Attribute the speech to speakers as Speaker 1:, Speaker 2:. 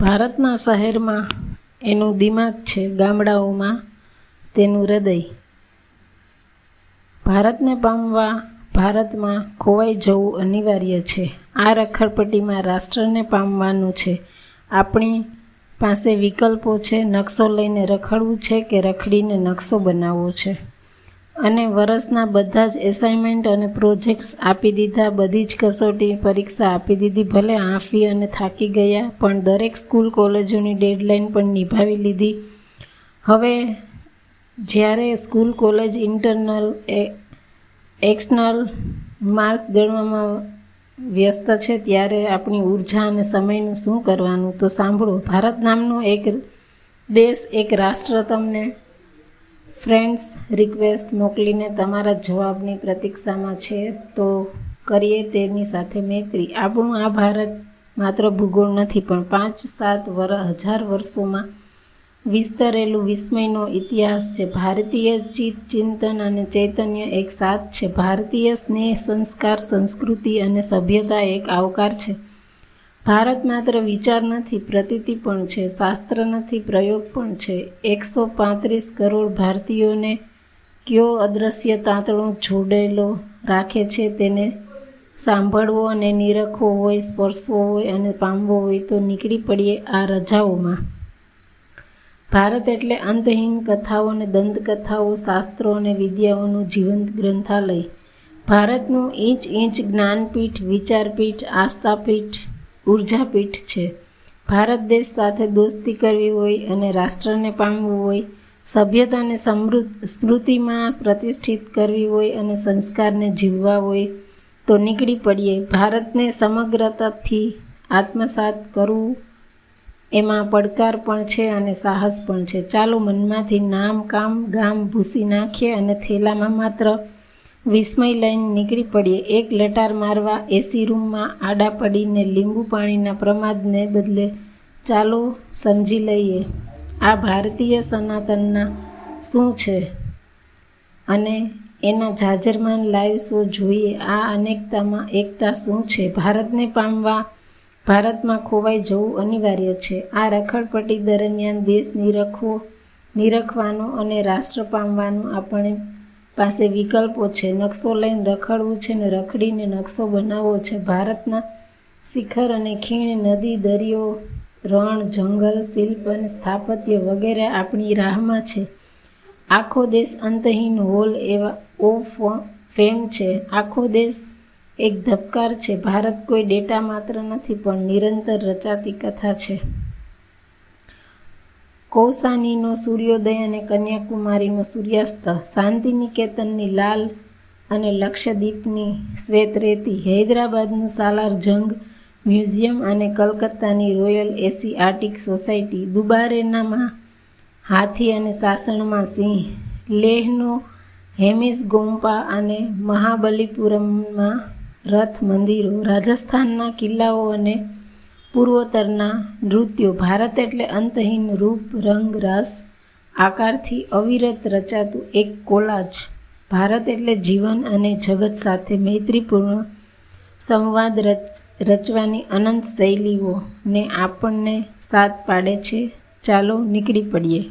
Speaker 1: ભારતના શહેરમાં એનું દિમાગ છે, ગામડાઓમાં તેનું હૃદય. ભારતને પામવા ભારતમાં ખોવાઈ જવું અનિવાર્ય છે. આ રખડપટ્ટીમાં રાષ્ટ્રને પામવાનું છે. આપણી પાસે વિકલ્પો છે, નકશો લઈને રખડવું છે કે રખડીને નકશો બનાવવો છે? અને વરસના બધા જ એસાઇનમેન્ટ અને પ્રોજેક્ટ્સ આપી દીધા, બધી જ કસોટી પરીક્ષા આપી દીધી, ભલે આંફી અને થાકી ગયા, પણ દરેક સ્કૂલ કોલેજોની ડેડલાઇન પણ નિભાવી લીધી. હવે જ્યારે school college internal external mark ગણવામાં વ્યસ્ત છે, ત્યારે આપણી ઊર્જા અને સમયનું શું કરવાનું? તો સાંભળો, ભારત નામનો એક દેશ, એક રાષ્ટ્ર તમને ફ્રેન્ડ્સ રિક્વેસ્ટ મોકલીને તમારા જવાબની પ્રતીક્ષામાં છે તો કરીએ તેની સાથે મૈત્રી. આપણું આ ભારત માત્ર ભૂગોળ નથી, પણ પાંચ સાત વર, હજાર વર્ષોમાં વિસ્તરેલું વિસ્મયનો ઇતિહાસ છે. ભારતીય ચિત્ત ચિંતન અને ચૈતન્ય એક સાથ છે. ભારતીય સ્નેહ, સંસ્કાર, સંસ્કૃતિ અને સભ્યતા એક આવકાર છે. ભારત માત્ર વિચાર નથી, પ્રતીતિ પણ છે, શાસ્ત્ર નથી, પ્રયોગ પણ છે. એકસો પાંત્રીસ કરોડ ભારતીયોને કયો અદ્રશ્ય તાંતણું જોડેલો રાખે છે તેને સાંભળવો અને નિરખવો હોય, સ્પર્શવો હોય અને પામવો હોય તો નીકળી પડીએ આ રજાઓમાં. ભારત એટલે અંતહીન કથાઓ અને દંતકથાઓ, શાસ્ત્રો અને વિદ્યાઓનું જીવંત ગ્રંથાલય. ભારતનું ઇંચ ઇંચ જ્ઞાનપીઠ, વિચારપીઠ, આસ્થાપીઠ ઉર્જાપીઠ છે. ભારત દેશ સાથે દોસ્તી કરવી હોય અને રાષ્ટ્રને પામવું હોય, સભ્યતાને સમૃદ્ધ, સ્મૃતિમાં પ્રતિષ્ઠિત કરવી હોય અને સંસ્કારને જીવવા હોય, તો નીકળી પડીએ. ભારતને સમગ્રતાથી આત્મસાત કરવું એમાં પડકાર પણ છે અને સાહસ પણ છે. ચાલો મનમાંથી નામ કામ ગામ ભૂસી નાખીએ અને થેલામાં માત્ર વિસ્મય લઈને નીકળી પડીએ. એક લટાર મારવા એસી રૂમમાં આડા પડીને લીંબુ પાણીના પ્રમાદને બદલે ચાલો સમજી લઈએ, આ ભારતીય સનાતનના શું છે? અને એના જાજરમાન લાઈવ શો જોઈએ, આ અનેકતામાં એકતા શું છે? ભારતને પામવા ભારતમાં ખોવાઈ જવું અનિવાર્ય છે. આ રખડપટ્ટી દરમિયાન દેશ નિરખવો, નિરખવાનો અને રાષ્ટ્ર પામવાનું આપણે પાસે વિકલ્પો છે. નકશો લઈને રખડવું છે ને રખડીને નકશો બનાવવો છે. ભારતના શિખર અને ખીણ, નદી, દરિયો, રણ, જંગલ, શિલ્પ અને સ્થાપત્ય વગેરે આપણી રાહમાં છે. આખો દેશ અંતહીન હોલ એવા ઓ ફેમ છે. આખો દેશ એક ધબકાર છે. ભારત કોઈ ડેટા માત્ર નથી, પણ નિરંતર રચાતી કથા છે. કૌસાનીનો સૂર્યોદય અને કન્યાકુમારીનો સૂર્યાસ્ત, શાંતિનિકેતનની લાલ અને લક્ષદ્વીપની શ્વેતરેતી, હૈદરાબાદનું સાલાર જંગ, મ્યુઝિયમ અને કલકત્તાની રોયલ એશિયાટિક સોસાયટી, દુબારેનામાં હાથી અને સાસણમાં સિંહ, લેહનો હેમિસ ગોમ્પા અને મહાબલીપુરમમાં રથ મંદિરો, રાજસ્થાનના કિલ્લાઓ અને પૂર્વોત્તરના નૃત્યો ભારત એટલે અંતહીન રૂપ, રંગ, રસ, આકારથી અવિરત રચાતું એક કોલાજ. ભારત એટલે જીવન અને જગત સાથે મૈત્રીપૂર્ણ સંવાદ રચ, રચવાની અનંત શૈલીઓને આપણને સાથ પાડે છે. ચાલો નીકળી પડીએ.